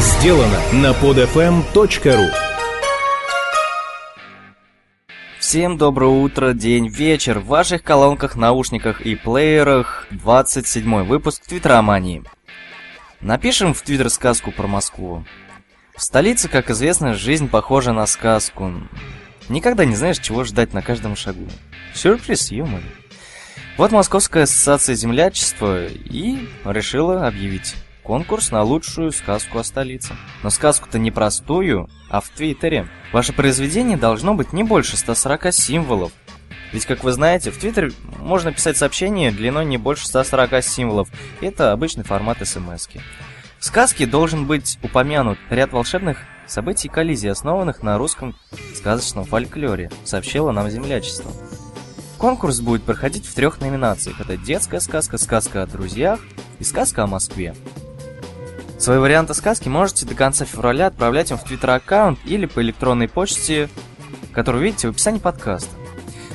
сделано на podfm.ru Всем доброе утро, день, вечер. В ваших колонках, наушниках и плеерах 27 выпуск Твиттеромании. Напишем в Твиттер сказку про Москву. В столице, как известно, жизнь похожа на сказку. Никогда не знаешь, чего ждать на каждом шагу. Сюрприз, юмор. Вот Московская ассоциация землячества и решила объявить конкурс на лучшую сказку о столице. Но сказку-то не простую, а в Твиттере. Ваше произведение должно быть не больше 140 символов. Ведь, как вы знаете, в Твиттере можно писать сообщение длиной не больше 140 символов. Это обычный формат смс -ки. В сказке должен быть упомянут ряд волшебных событий коллизий, основанных на русском сказочном фольклоре, сообщило нам землячество. Конкурс будет проходить в трех номинациях. Это детская сказка, сказка о друзьях и сказка о Москве. Свои варианты сказки можете до конца февраля отправлять им в твиттер-аккаунт или по электронной почте, которую видите в описании подкаста.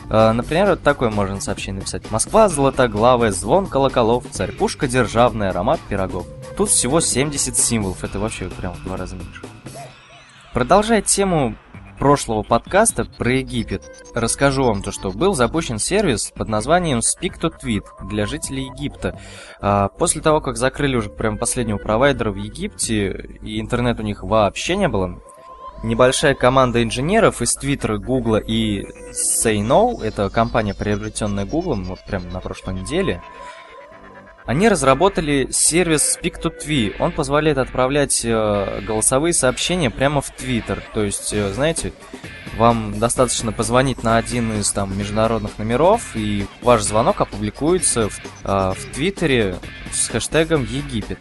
А, например, вот такое можно сообщение написать. Москва золотоглавая, звон колоколов, царь пушка державная, аромат пирогов. Тут всего 70 символов, это вообще прям в два раза меньше. Продолжая тему прошлого подкаста про Египет расскажу вам то, что был запущен сервис под названием Speak to Tweet для жителей Египта. А, после того, как закрыли уже прям последнего провайдера в Египте, и интернет у них вообще не было, небольшая команда инженеров из Твиттера, Гугла и Say No, это компания, приобретенная Гуглом вот прямо на прошлой неделе, они разработали сервис Speak to Tweet. Он позволяет отправлять э, голосовые сообщения прямо в Твиттер. То есть, э, знаете, вам достаточно позвонить на один из там международных номеров, и ваш звонок опубликуется в, э, в Твиттере с хэштегом Египет.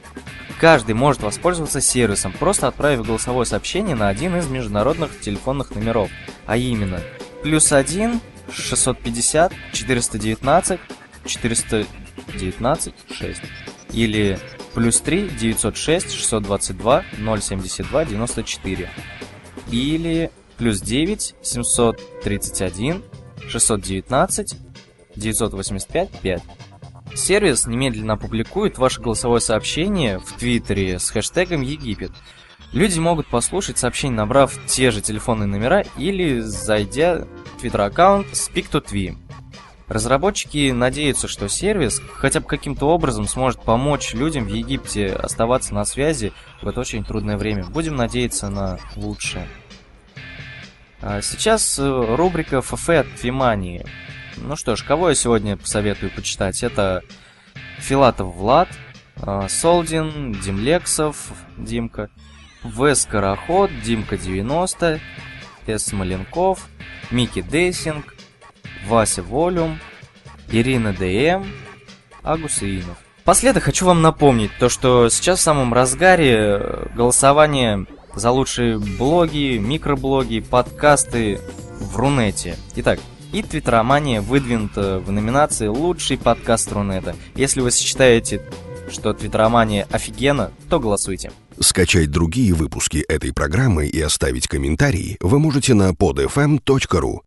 Каждый может воспользоваться сервисом, просто отправив голосовое сообщение на один из международных телефонных номеров, а именно плюс 1 650 419 400 19 6 или плюс 3 906 622 072 94 или плюс 9 731 619 985 5. Сервис немедленно опубликует ваше голосовое сообщение в Твиттере с хэштегом Египет. Люди могут послушать сообщение, набрав те же телефонные номера или зайдя в твиттер-аккаунт Speak2Twi. Разработчики надеются, что сервис хотя бы каким-то образом сможет помочь людям в Египте оставаться на связи в это очень трудное время. Будем надеяться на лучшее. А сейчас э, рубрика ФФ от Фимании. Ну что ж, кого я сегодня посоветую почитать? Это Филатов Влад, а, Солдин, Димлексов, Димка, В. Скороход, Димка 90, С. Смоленков, Микки Дейсинг, Вася Волюм, Ирина ДМ, Агус Иинов. Последок хочу вам напомнить, то что сейчас в самом разгаре э, голосование за лучшие блоги, микроблоги, подкасты в Рунете. Итак, и Твиттеромания выдвинута в номинации «Лучший подкаст Рунета». Если вы считаете, что Твиттеромания офигенно, то голосуйте. Скачать другие выпуски этой программы и оставить комментарии вы можете на podfm.ru.